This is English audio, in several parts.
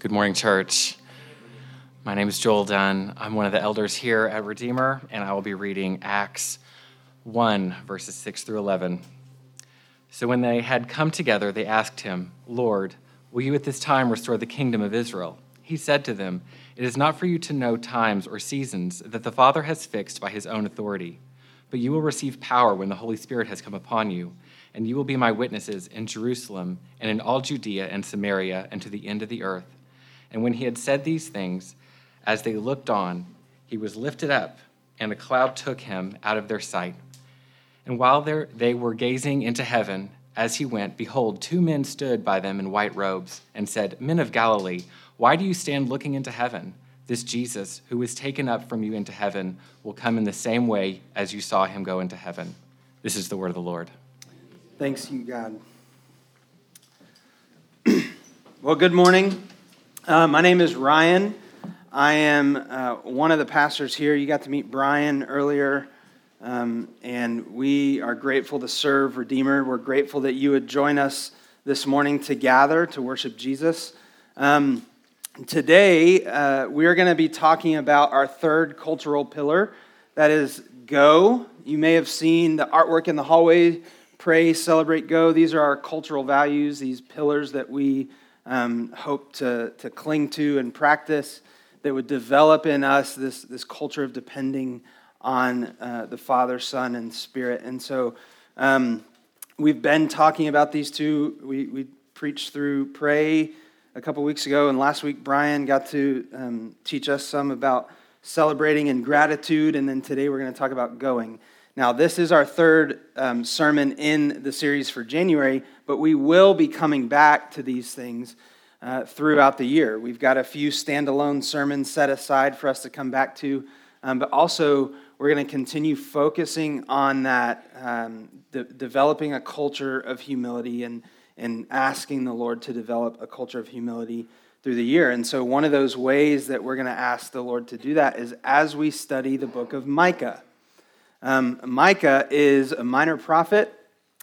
Good morning, church. My name is Joel Dunn. I'm one of the elders here at Redeemer, and I will be reading Acts 1, verses 6 through 11. So when they had come together, they asked him, Lord, will you at this time restore the kingdom of Israel? He said to them, It is not for you to know times or seasons that the Father has fixed by his own authority, but you will receive power when the Holy Spirit has come upon you and you will be my witnesses in Jerusalem and in all Judea and Samaria and to the end of the earth. And when he had said these things, as they looked on, he was lifted up, and a cloud took him out of their sight. And while they were gazing into heaven as he went, behold, two men stood by them in white robes and said, Men of Galilee, why do you stand looking into heaven? This Jesus, who was taken up from you into heaven, will come in the same way as you saw him go into heaven. This is the word of the Lord. Thanks, you, God. well, good morning. Uh, my name is Ryan. I am uh, one of the pastors here. You got to meet Brian earlier, um, and we are grateful to serve Redeemer. We're grateful that you would join us this morning to gather to worship Jesus. Um, today, uh, we are going to be talking about our third cultural pillar that is go. You may have seen the artwork in the hallway pray, celebrate, go. These are our cultural values, these pillars that we um, hope to, to cling to and practice that would develop in us this, this culture of depending on uh, the Father, Son, and Spirit. And so um, we've been talking about these two. We, we preached through pray a couple weeks ago, and last week Brian got to um, teach us some about celebrating and gratitude, and then today we're going to talk about going. Now, this is our third um, sermon in the series for January, but we will be coming back to these things uh, throughout the year. We've got a few standalone sermons set aside for us to come back to, um, but also we're going to continue focusing on that, um, de- developing a culture of humility and, and asking the Lord to develop a culture of humility through the year. And so, one of those ways that we're going to ask the Lord to do that is as we study the book of Micah. Um, Micah is a minor prophet,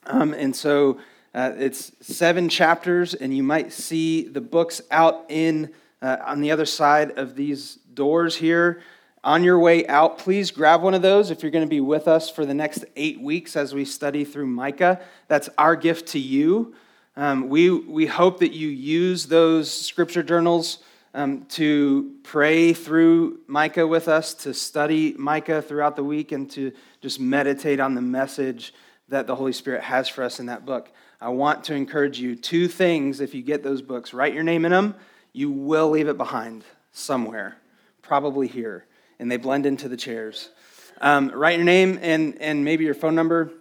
um, and so uh, it's seven chapters, and you might see the books out in uh, on the other side of these doors here. On your way out, please grab one of those if you're going to be with us for the next eight weeks as we study through Micah. That's our gift to you. Um, we, we hope that you use those scripture journals um, to pray through Micah with us, to study Micah throughout the week, and to just meditate on the message that the Holy Spirit has for us in that book. I want to encourage you two things if you get those books write your name in them, you will leave it behind somewhere, probably here, and they blend into the chairs. Um, write your name and, and maybe your phone number.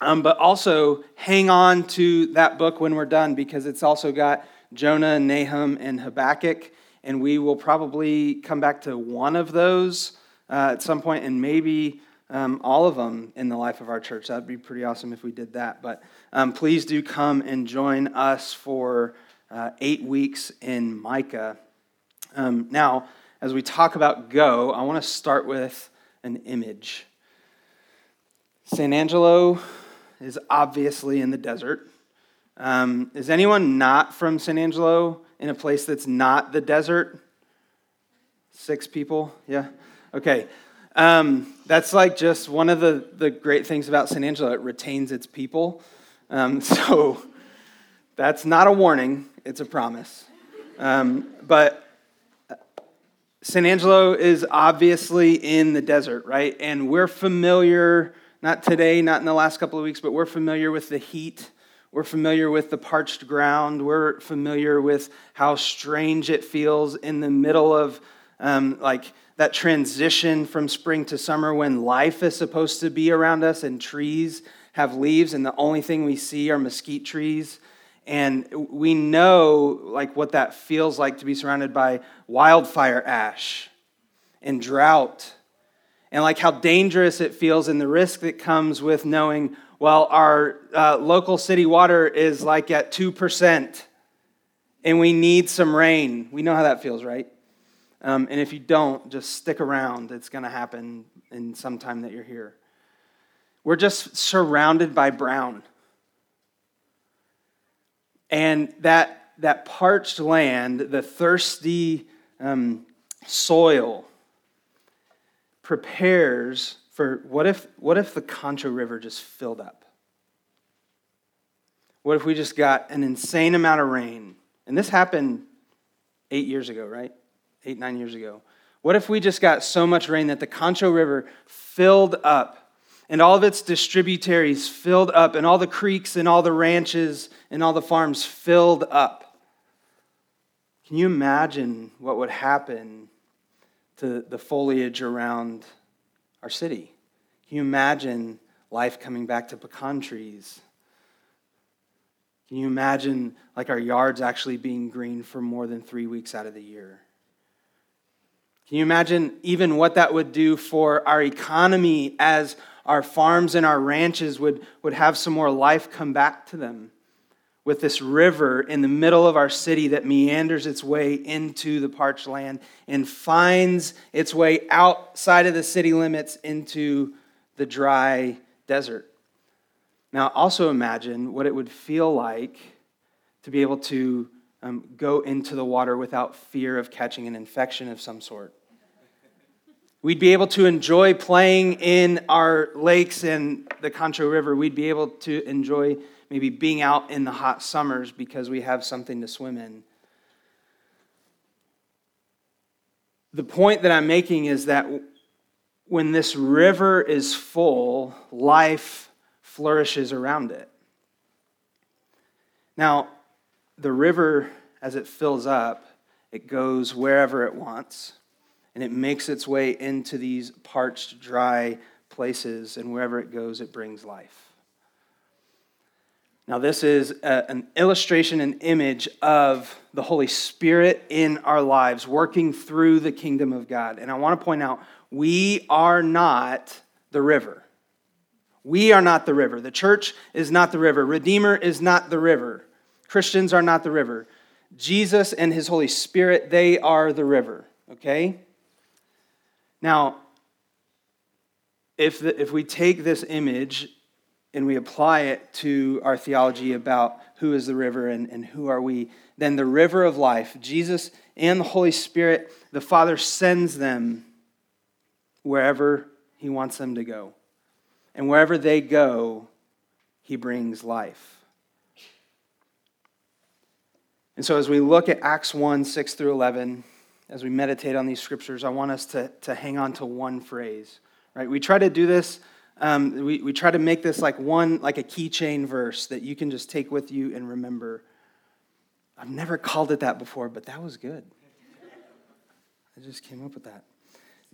Um, but also hang on to that book when we're done because it's also got Jonah, Nahum, and Habakkuk and we will probably come back to one of those uh, at some point, and maybe um, all of them in the life of our church. That'd be pretty awesome if we did that. But um, please do come and join us for uh, eight weeks in Micah. Um, now, as we talk about go, I want to start with an image. San Angelo is obviously in the desert. Um, is anyone not from San Angelo? in a place that's not the desert? Six people? Yeah? Okay. Um, that's like just one of the, the great things about San Angelo. It retains its people. Um, so that's not a warning, it's a promise. Um, but San Angelo is obviously in the desert, right? And we're familiar, not today, not in the last couple of weeks, but we're familiar with the heat we're familiar with the parched ground. We're familiar with how strange it feels in the middle of um, like that transition from spring to summer when life is supposed to be around us and trees have leaves and the only thing we see are mesquite trees. And we know like what that feels like to be surrounded by wildfire ash and drought and like how dangerous it feels and the risk that comes with knowing well, our uh, local city water is like at 2%, and we need some rain. We know how that feels, right? Um, and if you don't, just stick around. It's going to happen in some time that you're here. We're just surrounded by brown. And that that parched land, the thirsty um, soil, prepares for what if, what if the Concho River just filled up? What if we just got an insane amount of rain? And this happened eight years ago, right? Eight, nine years ago. What if we just got so much rain that the Concho River filled up and all of its distributaries filled up and all the creeks and all the ranches and all the farms filled up? Can you imagine what would happen to the foliage around our city? Can you imagine life coming back to pecan trees? Can you imagine like our yards actually being green for more than three weeks out of the year? Can you imagine even what that would do for our economy as our farms and our ranches would, would have some more life come back to them? With this river in the middle of our city that meanders its way into the parched land and finds its way outside of the city limits into the dry desert. Now, also imagine what it would feel like to be able to um, go into the water without fear of catching an infection of some sort. We'd be able to enjoy playing in our lakes and the Concho River. We'd be able to enjoy maybe being out in the hot summers because we have something to swim in. The point that I'm making is that when this river is full, life flourishes around it. Now, the river, as it fills up, it goes wherever it wants, and it makes its way into these parched, dry places, and wherever it goes, it brings life. Now, this is a, an illustration, an image of the Holy Spirit in our lives, working through the kingdom of God. And I want to point out we are not the river. We are not the river. The church is not the river. Redeemer is not the river. Christians are not the river. Jesus and his Holy Spirit, they are the river, okay? Now, if, the, if we take this image and we apply it to our theology about who is the river and, and who are we, then the river of life, Jesus and the Holy Spirit, the Father sends them wherever he wants them to go. And wherever they go, he brings life. And so, as we look at Acts 1 6 through 11, as we meditate on these scriptures, I want us to, to hang on to one phrase, right? We try to do this, um, we, we try to make this like one, like a keychain verse that you can just take with you and remember. I've never called it that before, but that was good. I just came up with that.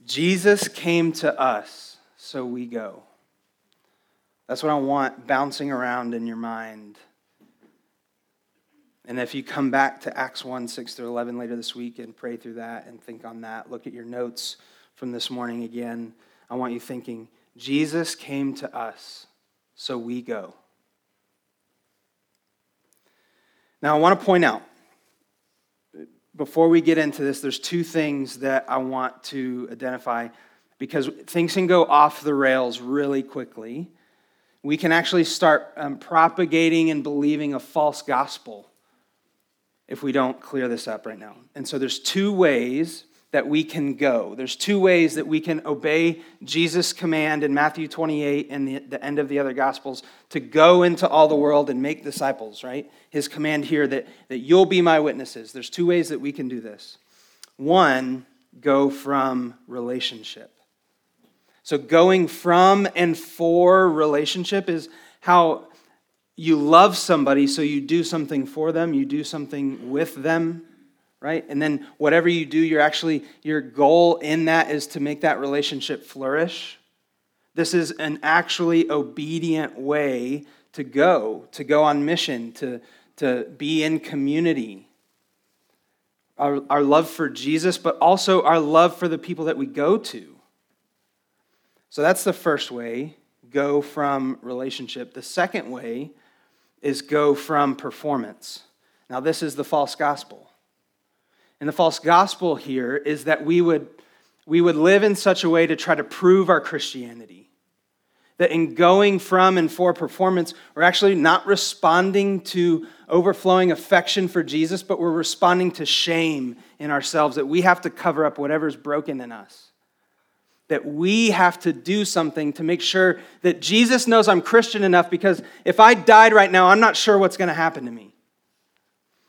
Jesus came to us, so we go. That's what I want bouncing around in your mind. And if you come back to Acts 1 6 through 11 later this week and pray through that and think on that, look at your notes from this morning again. I want you thinking, Jesus came to us, so we go. Now, I want to point out, before we get into this, there's two things that I want to identify because things can go off the rails really quickly we can actually start um, propagating and believing a false gospel if we don't clear this up right now. And so there's two ways that we can go. There's two ways that we can obey Jesus' command in Matthew 28 and the, the end of the other gospels to go into all the world and make disciples, right? His command here that, that you'll be my witnesses. There's two ways that we can do this. One, go from relationship. So, going from and for relationship is how you love somebody, so you do something for them, you do something with them, right? And then whatever you do, you're actually, your goal in that is to make that relationship flourish. This is an actually obedient way to go, to go on mission, to, to be in community. Our, our love for Jesus, but also our love for the people that we go to. So that's the first way go from relationship. The second way is go from performance. Now, this is the false gospel. And the false gospel here is that we would, we would live in such a way to try to prove our Christianity. That in going from and for performance, we're actually not responding to overflowing affection for Jesus, but we're responding to shame in ourselves that we have to cover up whatever's broken in us. That we have to do something to make sure that Jesus knows I'm Christian enough because if I died right now, I'm not sure what's going to happen to me.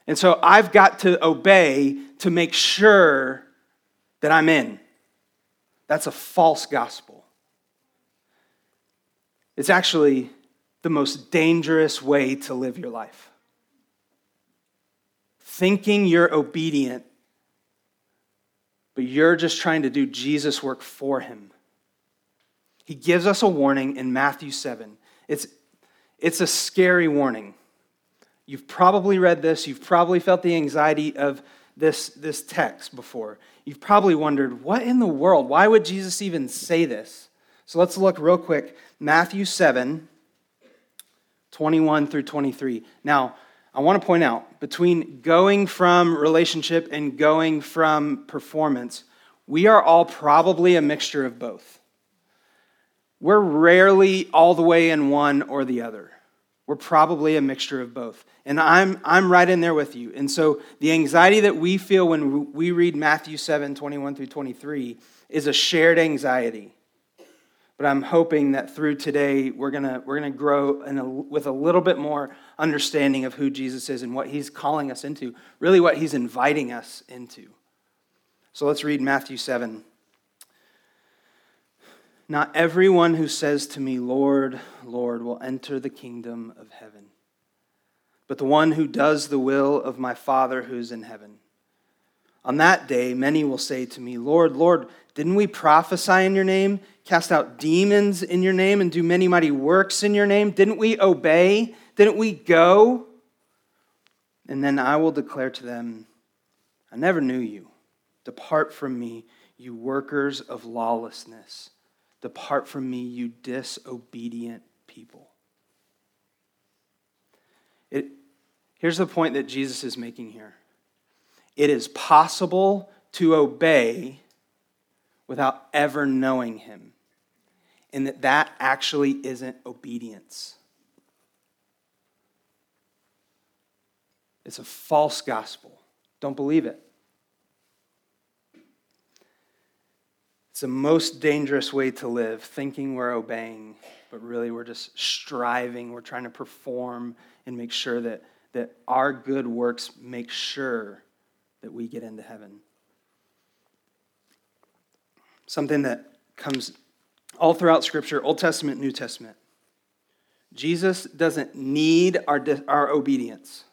And so I've got to obey to make sure that I'm in. That's a false gospel. It's actually the most dangerous way to live your life. Thinking you're obedient, but you're just trying to do Jesus' work for him. He gives us a warning in Matthew 7. It's, it's a scary warning. You've probably read this, you've probably felt the anxiety of this, this text before. You've probably wondered, what in the world? Why would Jesus even say this? So let's look real quick. Matthew 7, 21 through 23. Now, I want to point out between going from relationship and going from performance, we are all probably a mixture of both. We're rarely all the way in one or the other. We're probably a mixture of both. And I'm, I'm right in there with you. And so the anxiety that we feel when we read Matthew 7 21 through 23 is a shared anxiety. But I'm hoping that through today, we're going we're gonna grow a, with a little bit more understanding of who Jesus is and what he's calling us into, really, what he's inviting us into. So let's read Matthew 7 not everyone who says to me, Lord, Lord, will enter the kingdom of heaven, but the one who does the will of my Father who's in heaven. On that day, many will say to me, Lord, Lord, didn't we prophesy in your name, cast out demons in your name, and do many mighty works in your name? Didn't we obey? Didn't we go? And then I will declare to them, I never knew you. Depart from me, you workers of lawlessness. Depart from me, you disobedient people. It, here's the point that Jesus is making here it is possible to obey without ever knowing him, and that that actually isn't obedience. It's a false gospel. Don't believe it. It's the most dangerous way to live, thinking we're obeying, but really we're just striving. We're trying to perform and make sure that, that our good works make sure that we get into heaven. Something that comes all throughout Scripture, Old Testament, New Testament. Jesus doesn't need our, our obedience.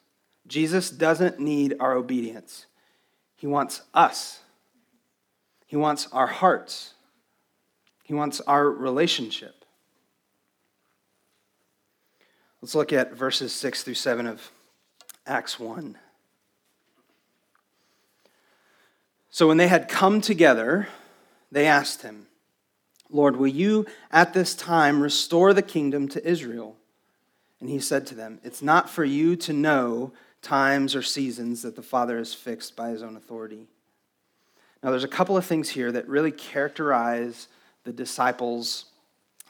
Jesus doesn't need our obedience. He wants us he wants our hearts, He wants our relationship. Let's look at verses 6 through 7 of Acts 1. So when they had come together, they asked him, Lord, will you at this time restore the kingdom to Israel? And he said to them, It's not for you to know times or seasons that the Father has fixed by his own authority now, there's a couple of things here that really characterize the disciples,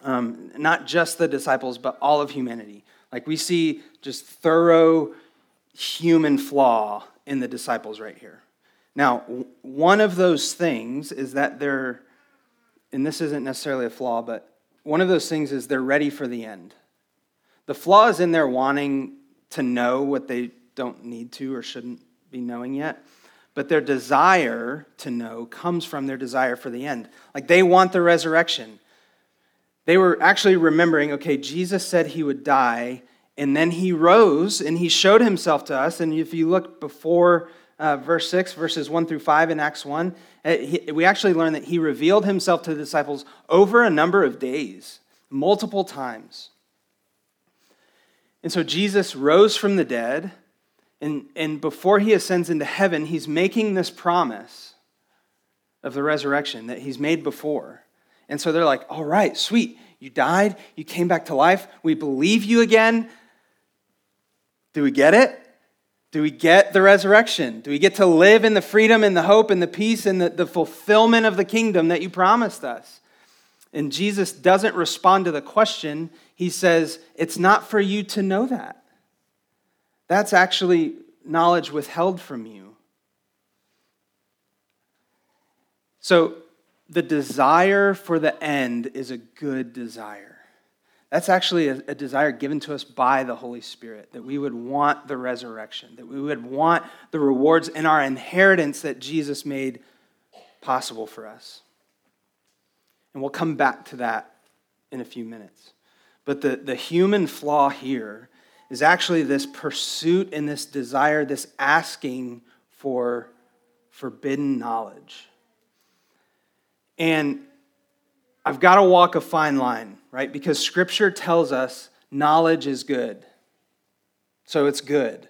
um, not just the disciples, but all of humanity. Like we see just thorough human flaw in the disciples right here. Now, one of those things is that they're, and this isn't necessarily a flaw, but one of those things is they're ready for the end. The flaw is in their wanting to know what they don't need to or shouldn't be knowing yet but their desire to know comes from their desire for the end. Like they want the resurrection. They were actually remembering okay, Jesus said he would die, and then he rose and he showed himself to us. And if you look before uh, verse 6, verses 1 through 5 in Acts 1, uh, he, we actually learn that he revealed himself to the disciples over a number of days, multiple times. And so Jesus rose from the dead. And, and before he ascends into heaven, he's making this promise of the resurrection that he's made before. And so they're like, all right, sweet. You died, you came back to life, we believe you again. Do we get it? Do we get the resurrection? Do we get to live in the freedom and the hope and the peace and the, the fulfillment of the kingdom that you promised us? And Jesus doesn't respond to the question. He says, It's not for you to know that. That's actually knowledge withheld from you. So, the desire for the end is a good desire. That's actually a, a, desire given to us by the Holy Spirit, that we would want the resurrection, that we would want the rewards and our inheritance that Jesus made possible for us. And we'll come back to that in a few minutes. But the, the human flaw here is actually this pursuit and this desire, this asking for forbidden knowledge. And I've got to walk a fine line, right? Because scripture tells us knowledge is good. So it's good.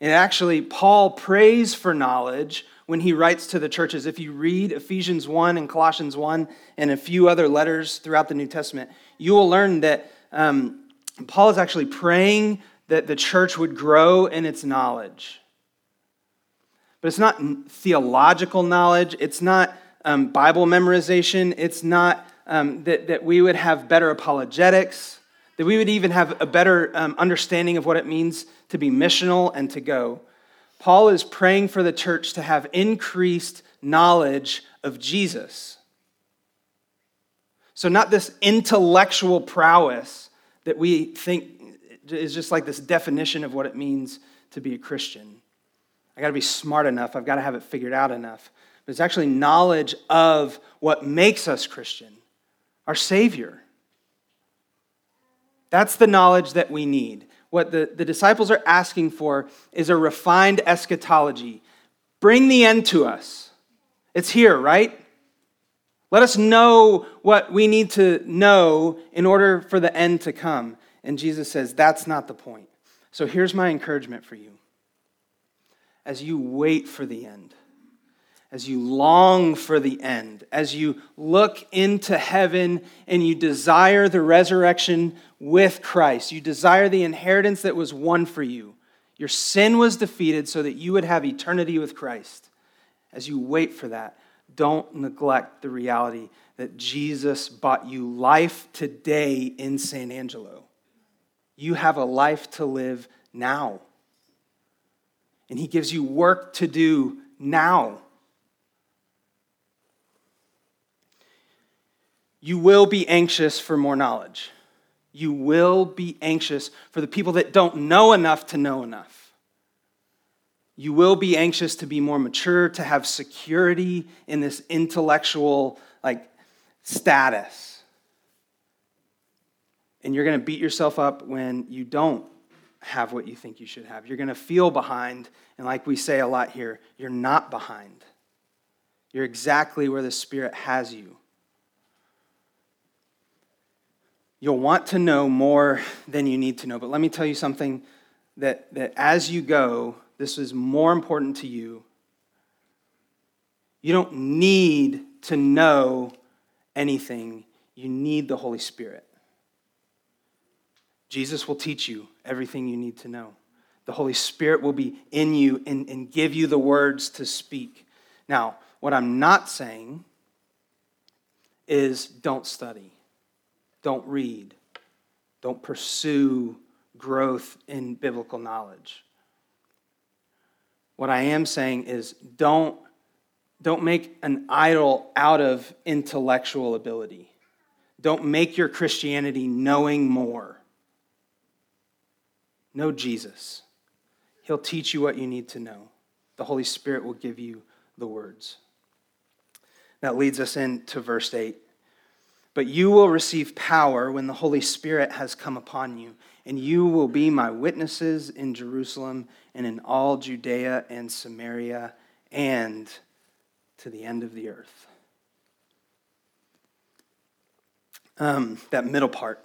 And actually, Paul prays for knowledge when he writes to the churches. If you read Ephesians 1 and Colossians 1 and a few other letters throughout the New Testament, you will learn that um, Paul is actually praying that the church would grow in its knowledge. But it's not theological knowledge, it's not um, Bible memorization, it's not um, that, that we would have better apologetics, that we would even have a better um, understanding of what it means to be missional and to go. Paul is praying for the church to have increased knowledge of Jesus. So, not this intellectual prowess that we think is just like this definition of what it means to be a Christian. I got to be smart enough, I've got to have it figured out enough. But it's actually knowledge of what makes us Christian, our Savior. That's the knowledge that we need what the, the disciples are asking for is a refined eschatology. Bring the end to us. It's here, right? Let us know what we need to know in order for the end to come. And Jesus says, that's not the point. So here's my encouragement for you. As you wait for the end, as you long for the end, as you look into heaven and you desire the resurrection with Christ, you desire the inheritance that was won for you. Your sin was defeated so that you would have eternity with Christ. As you wait for that, don't neglect the reality that Jesus bought you life today in San Angelo. You have a life to live now. And He gives you work to do now. You will be anxious for more knowledge. You will be anxious for the people that don't know enough to know enough. You will be anxious to be more mature, to have security in this intellectual like status. And you're going to beat yourself up when you don't have what you think you should have. You're going to feel behind, and like we say a lot here, you're not behind. You're exactly where the Spirit has you. You'll want to know more than you need to know. But let me tell you something that, that as you go, this is more important to you. You don't need to know anything, you need the Holy Spirit. Jesus will teach you everything you need to know. The Holy Spirit will be in you and, and give you the words to speak. Now, what I'm not saying is don't study. Don't read. Don't pursue growth in biblical knowledge. What I am saying is don't, don't make an idol out of intellectual ability. Don't make your Christianity knowing more. Know Jesus. He'll teach you what you need to know. The Holy Spirit will give you the words. That leads us into verse 8. But you will receive power when the Holy Spirit has come upon you, and you will be my witnesses in Jerusalem and in all Judea and Samaria and to the end of the earth. Um, that middle part.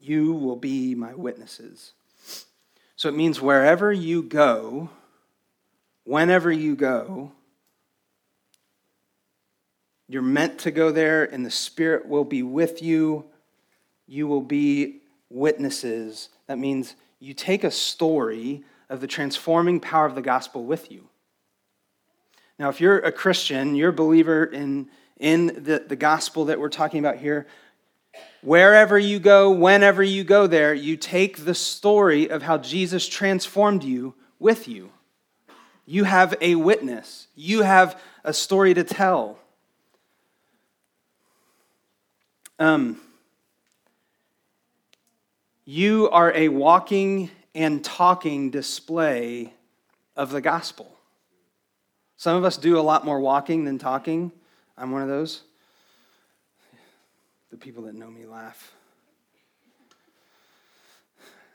You will be my witnesses. So it means wherever you go, whenever you go, you're meant to go there, and the Spirit will be with you. You will be witnesses. That means you take a story of the transforming power of the gospel with you. Now, if you're a Christian, you're a believer in, in the, the gospel that we're talking about here. Wherever you go, whenever you go there, you take the story of how Jesus transformed you with you. You have a witness, you have a story to tell. Um, you are a walking and talking display of the gospel. Some of us do a lot more walking than talking. I'm one of those. The people that know me laugh.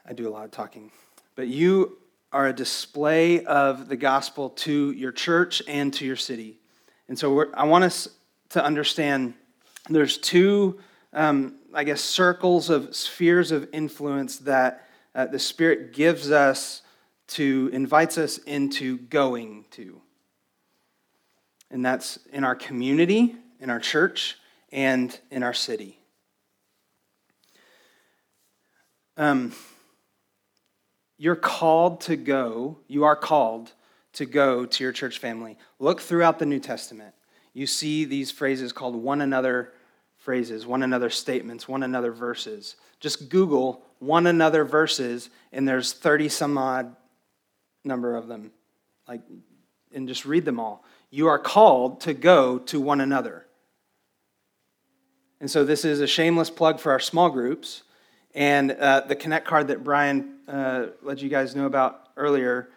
I do a lot of talking. But you are a display of the gospel to your church and to your city. And so I want us to understand there's two, um, I guess, circles of spheres of influence that uh, the Spirit gives us to, invites us into going to. And that's in our community, in our church, and in our city. Um, you're called to go, you are called to go to your church family. Look throughout the New Testament. You see these phrases called one another phrases, one another statements, one another verses. Just Google one another verses, and there's 30 some odd number of them. Like, and just read them all. You are called to go to one another. And so, this is a shameless plug for our small groups. And uh, the Connect card that Brian uh, let you guys know about earlier,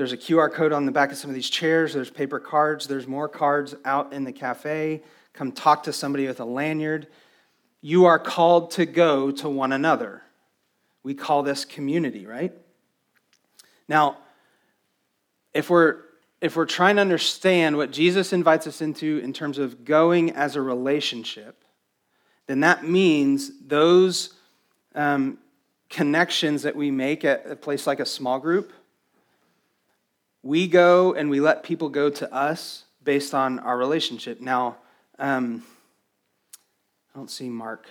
there's a QR code on the back of some of these chairs. There's paper cards. There's more cards out in the cafe. Come talk to somebody with a lanyard. You are called to go to one another. We call this community, right? Now, if we're if we're trying to understand what Jesus invites us into in terms of going as a relationship, then that means those um, connections that we make at a place like a small group, we go and we let people go to us based on our relationship. Now, um, I don't see Mark.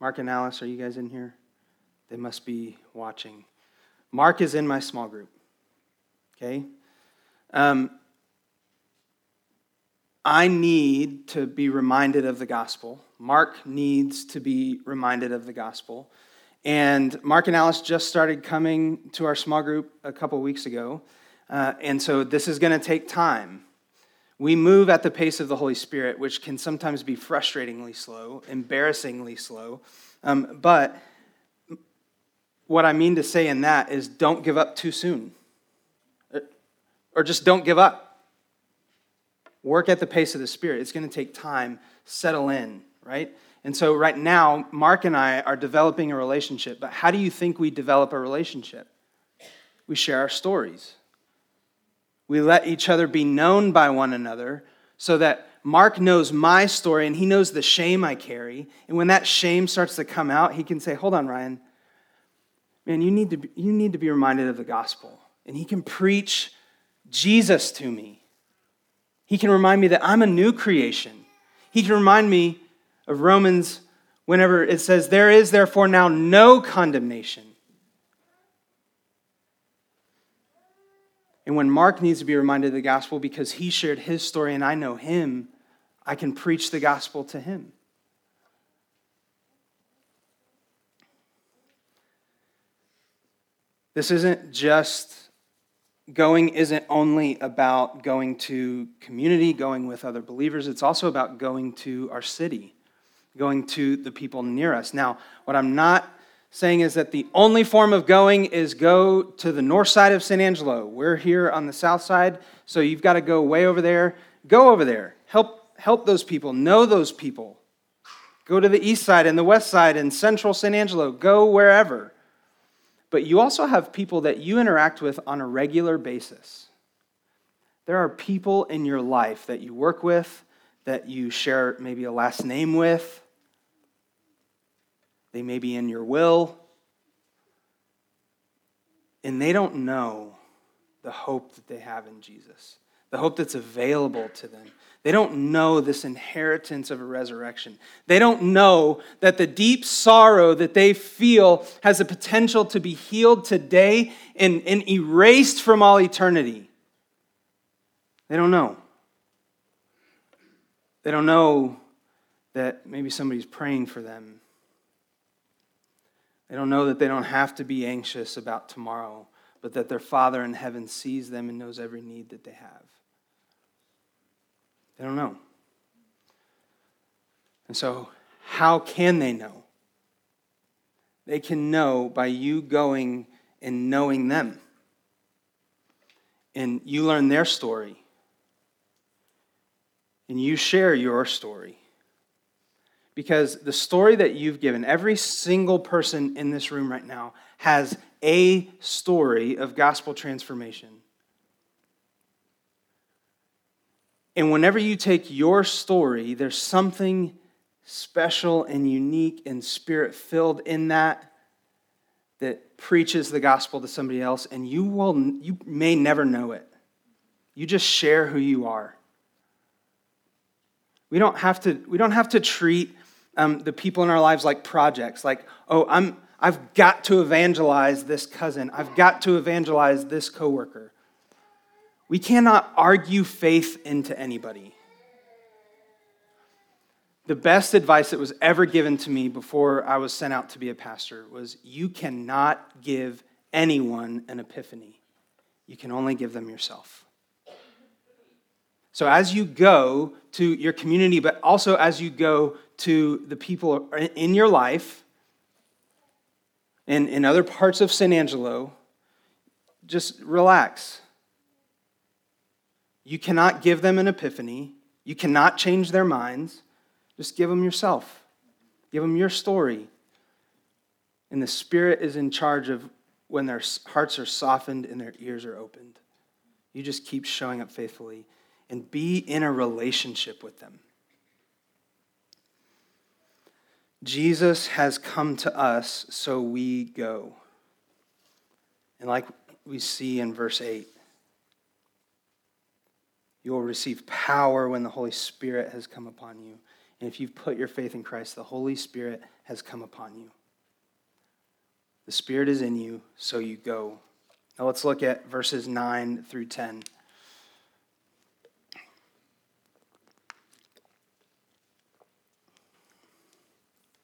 Mark and Alice, are you guys in here? They must be watching. Mark is in my small group. Okay? Um, I need to be reminded of the gospel. Mark needs to be reminded of the gospel. And Mark and Alice just started coming to our small group a couple weeks ago. Uh, and so this is going to take time. We move at the pace of the Holy Spirit, which can sometimes be frustratingly slow, embarrassingly slow. Um, but what I mean to say in that is don't give up too soon, uh, or just don't give up. Work at the pace of the Spirit. It's going to take time. Settle in, right? And so, right now, Mark and I are developing a relationship. But how do you think we develop a relationship? We share our stories. We let each other be known by one another so that Mark knows my story and he knows the shame I carry. And when that shame starts to come out, he can say, Hold on, Ryan. Man, you need to be, you need to be reminded of the gospel. And he can preach Jesus to me. He can remind me that I'm a new creation. He can remind me of Romans whenever it says, There is therefore now no condemnation. And when Mark needs to be reminded of the gospel because he shared his story and I know him, I can preach the gospel to him. This isn't just going isn't only about going to community, going with other believers, it's also about going to our city going to the people near us. Now, what I'm not saying is that the only form of going is go to the north side of San Angelo. We're here on the south side, so you've got to go way over there. Go over there. Help help those people, know those people. Go to the east side and the west side and central San Angelo. Go wherever. But you also have people that you interact with on a regular basis. There are people in your life that you work with, that you share maybe a last name with, they may be in your will, and they don't know the hope that they have in Jesus, the hope that's available to them. They don't know this inheritance of a resurrection. They don't know that the deep sorrow that they feel has the potential to be healed today and, and erased from all eternity. They don't know. They don't know that maybe somebody's praying for them. They don't know that they don't have to be anxious about tomorrow, but that their Father in heaven sees them and knows every need that they have. They don't know. And so, how can they know? They can know by you going and knowing them. And you learn their story. And you share your story. Because the story that you've given, every single person in this room right now has a story of gospel transformation. And whenever you take your story, there's something special and unique and spirit filled in that that preaches the gospel to somebody else and you will you may never know it you just share who you are we don't have to we don't have to treat um, the people in our lives like projects like oh i'm i've got to evangelize this cousin i've got to evangelize this coworker we cannot argue faith into anybody the best advice that was ever given to me before I was sent out to be a pastor was you cannot give anyone an epiphany. You can only give them yourself. So as you go to your community, but also as you go to the people in your life and in other parts of San Angelo, just relax. You cannot give them an epiphany. You cannot change their minds. Just give them yourself, give them your story. And the Spirit is in charge of when their hearts are softened and their ears are opened. You just keep showing up faithfully and be in a relationship with them. Jesus has come to us, so we go. And like we see in verse 8, you will receive power when the Holy Spirit has come upon you. And if you've put your faith in Christ, the Holy Spirit has come upon you. The Spirit is in you, so you go. Now let's look at verses 9 through 10.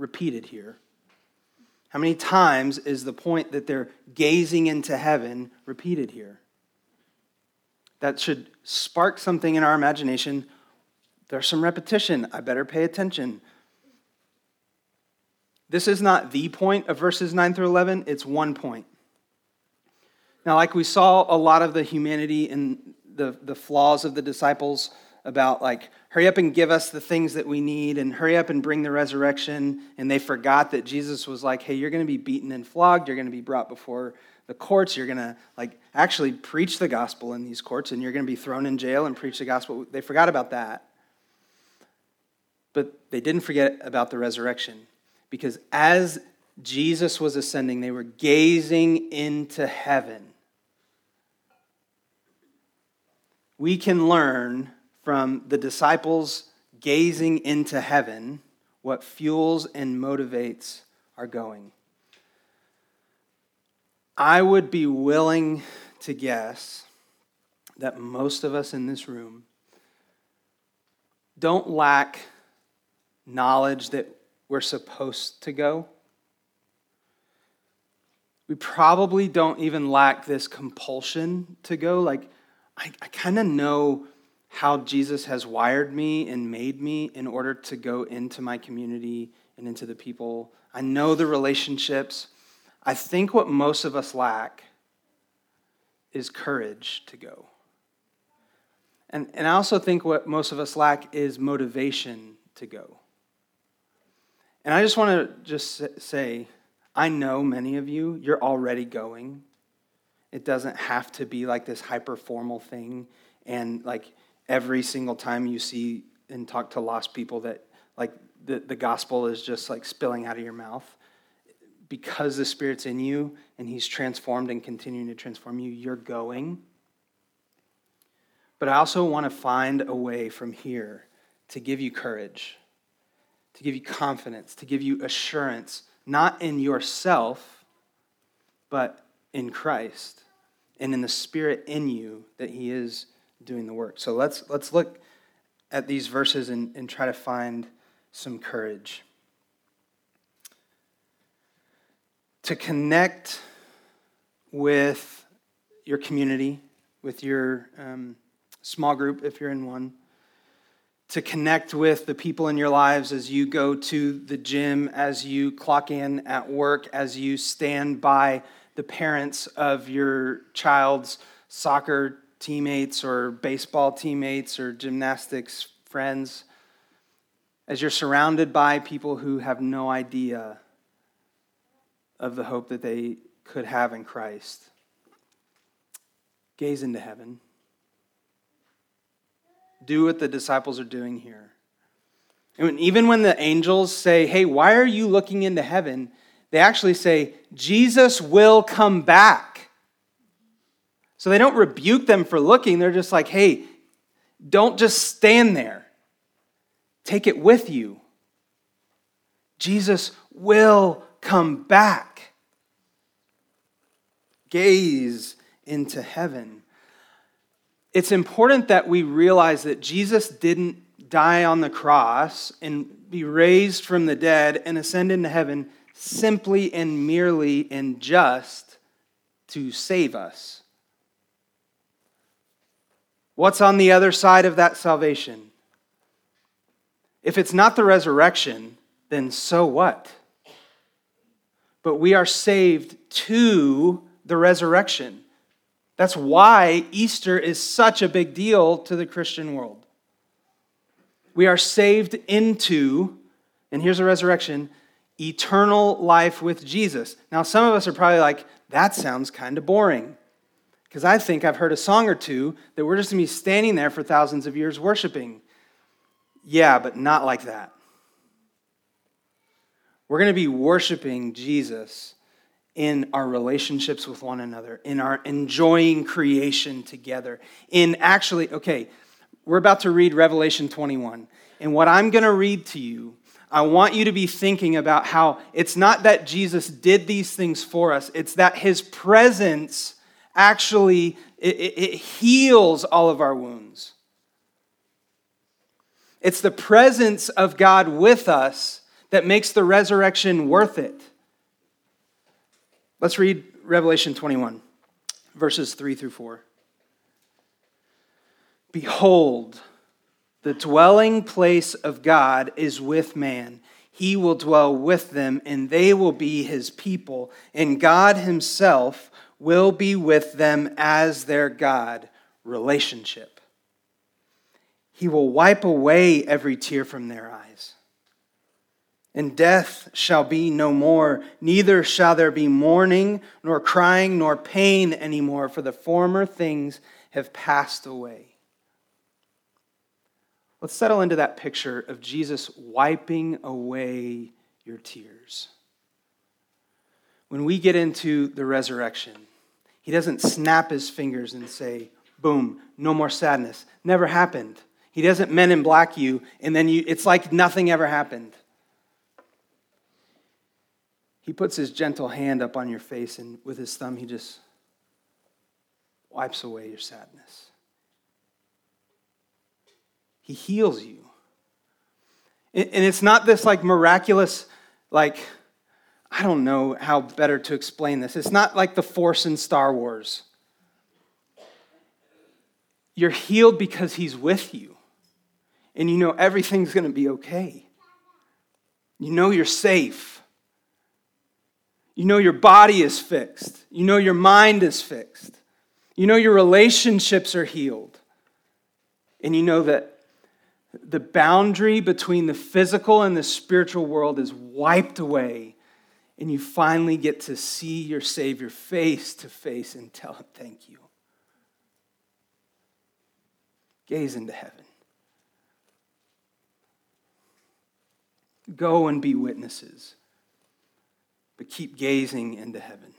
repeated here? How many times is the point that they're gazing into heaven repeated here? That should spark something in our imagination there's some repetition. I better pay attention. This is not the point of verses 9 through 11, it's one point. Now, like we saw a lot of the humanity and the, the flaws of the disciples about, like, hurry up and give us the things that we need and hurry up and bring the resurrection. And they forgot that Jesus was like, hey, you're going to be beaten and flogged, you're going to be brought before the courts, you're going to, like, actually preach the gospel in these courts, and you're going to be thrown in jail and preach the gospel. They forgot about that. But they didn't forget about the resurrection because as Jesus was ascending, they were gazing into heaven. We can learn from the disciples gazing into heaven what fuels and motivates our going. I would be willing to guess that most of us in this room don't lack knowledge that we're supposed to go. We probably don't even lack this compulsion to go. Like, I, I kind of know how Jesus has wired me and made me in order to go into my community and into the people. I know the relationships. I think what most of us lack is courage to go. And, and I also think what most of us lack is motivation to go. And I just want to just say, I know many of you, you're already going. It doesn't have to be like this hyper formal thing. And like every single time you see and talk to lost people that like the, the gospel is just like spilling out of your mouth. Because the Spirit's in you and He's transformed and continuing to transform you, you're going. But I also want to find a way from here to give you courage, to give you confidence, to give you assurance, not in yourself, but in Christ and in the Spirit in you that He is doing the work. So let's, let's look at these verses and, and try to find some courage. To connect with your community, with your um, small group, if you're in one, to connect with the people in your lives as you go to the gym, as you clock in at work, as you stand by the parents of your child's soccer teammates or baseball teammates or gymnastics friends, as you're surrounded by people who have no idea of the hope that they could have in Christ, gaze into heaven. Do what the disciples are doing here. And even when the angels say, Hey, why are you looking into heaven? They actually say, Jesus will come back. So they don't rebuke them for looking. They're just like, hey, don't just stand there, take it with you. Jesus will come back. Gaze into heaven. It's important that we realize that Jesus didn't die on the cross and be raised from the dead and ascend into heaven simply and merely and just to save us. What's on the other side of that salvation? If it's not the resurrection, then so what? But we are saved to the resurrection. That's why Easter is such a big deal to the Christian world. We are saved into, and here's a resurrection, eternal life with Jesus. Now, some of us are probably like, that sounds kind of boring. Because I think I've heard a song or two that we're just going to be standing there for thousands of years worshiping. Yeah, but not like that. We're going to be worshiping Jesus in our relationships with one another, in our enjoying creation together, in actually, okay, we're about to read Revelation 21. And what I'm going to read to you I want you to be thinking about how it's not that Jesus did these things for us, it's that his presence actually it, it, heals all of our wounds. It's the presence of God with us that makes the resurrection worth it. Let's read Revelation 21, verses 3 through 4. Behold, the dwelling place of God is with man. He will dwell with them, and they will be his people, and God himself will be with them as their God. Relationship. He will wipe away every tear from their eyes. And death shall be no more, neither shall there be mourning, nor crying, nor pain anymore, for the former things have passed away. Let's settle into that picture of Jesus wiping away your tears. When we get into the resurrection, he doesn't snap his fingers and say, boom, no more sadness. Never happened. He doesn't men in black you, and then you, it's like nothing ever happened. He puts his gentle hand up on your face, and with his thumb, he just wipes away your sadness. He heals you. And it's not this like miraculous, like, I don't know how better to explain this. It's not like the Force in Star Wars. You're healed because He's with you. And you know everything's going to be okay. You know you're safe. You know your body is fixed. You know your mind is fixed. You know your relationships are healed. And you know that the boundary between the physical and the spiritual world is wiped away, and you finally get to see your Savior face to face and tell him thank you. Gaze into heaven. Go and be witnesses, but keep gazing into heaven.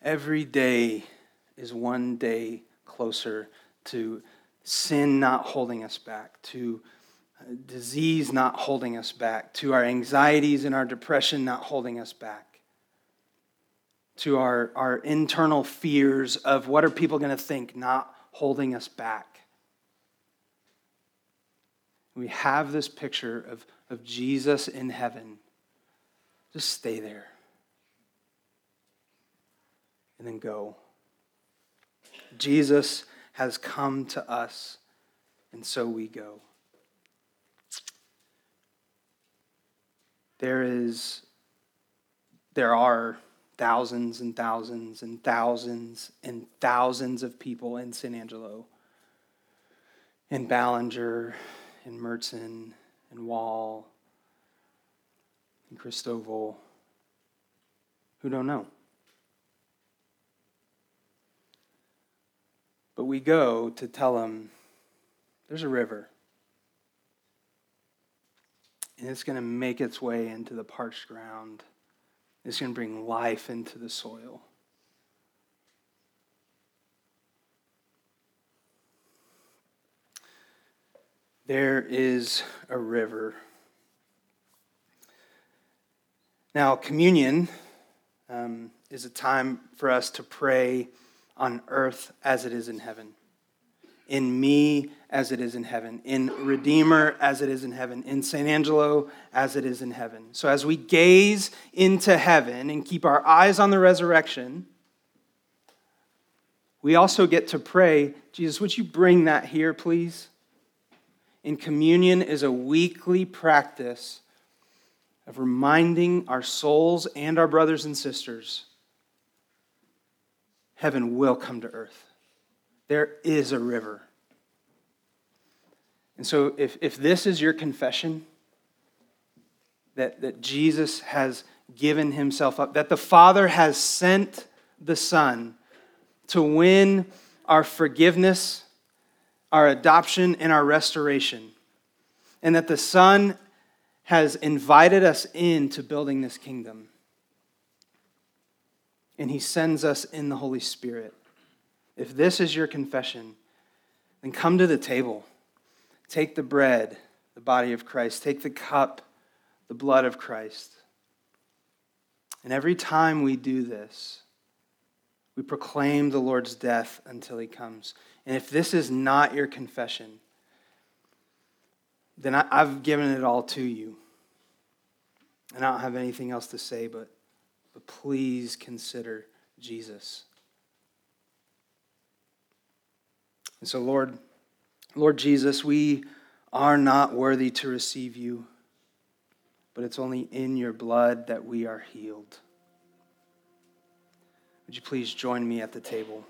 Every day is one day closer to sin not holding us back, to disease not holding us back, to our anxieties and our depression not holding us back, to our, our internal fears of what are people going to think not holding us back. We have this picture of, of Jesus in heaven. Just stay there. And then go. Jesus has come to us, and so we go. There is, there are thousands and thousands and thousands and thousands of people in San Angelo, in Ballinger, in Mertzon, in Wall, in Christoval, who don't know. But we go to tell them there's a river. And it's going to make its way into the parched ground. It's going to bring life into the soil. There is a river. Now, communion um, is a time for us to pray on earth as it is in heaven, in me as it is in heaven, in Redeemer as it is in heaven, in San Angelo as it is in heaven. So as we gaze into heaven and keep our eyes on the resurrection, we also get to pray, Jesus, would you bring that here, please? In communion is a weekly practice of reminding our souls and our brothers and sisters heaven will come to earth. There is a river. And so, if, if this is your confession, that, that Jesus has given himself up, that the Father has sent the Son to win our forgiveness, our adoption, and our restoration, and that the Son has invited us into building this kingdom and he sends us in the Holy Spirit. If this is your confession, then come to the table. Take the bread, the body of Christ. Take the cup, the blood of Christ. And every time we do this, we proclaim the Lord's death until he comes. And if this is not your confession, then I, have given it all to you. And I don't have anything else to say, but but please consider Jesus. And so, Lord, Lord Jesus, we are not worthy to receive you, but it's only in your blood that we are healed. Would you please join me at the table?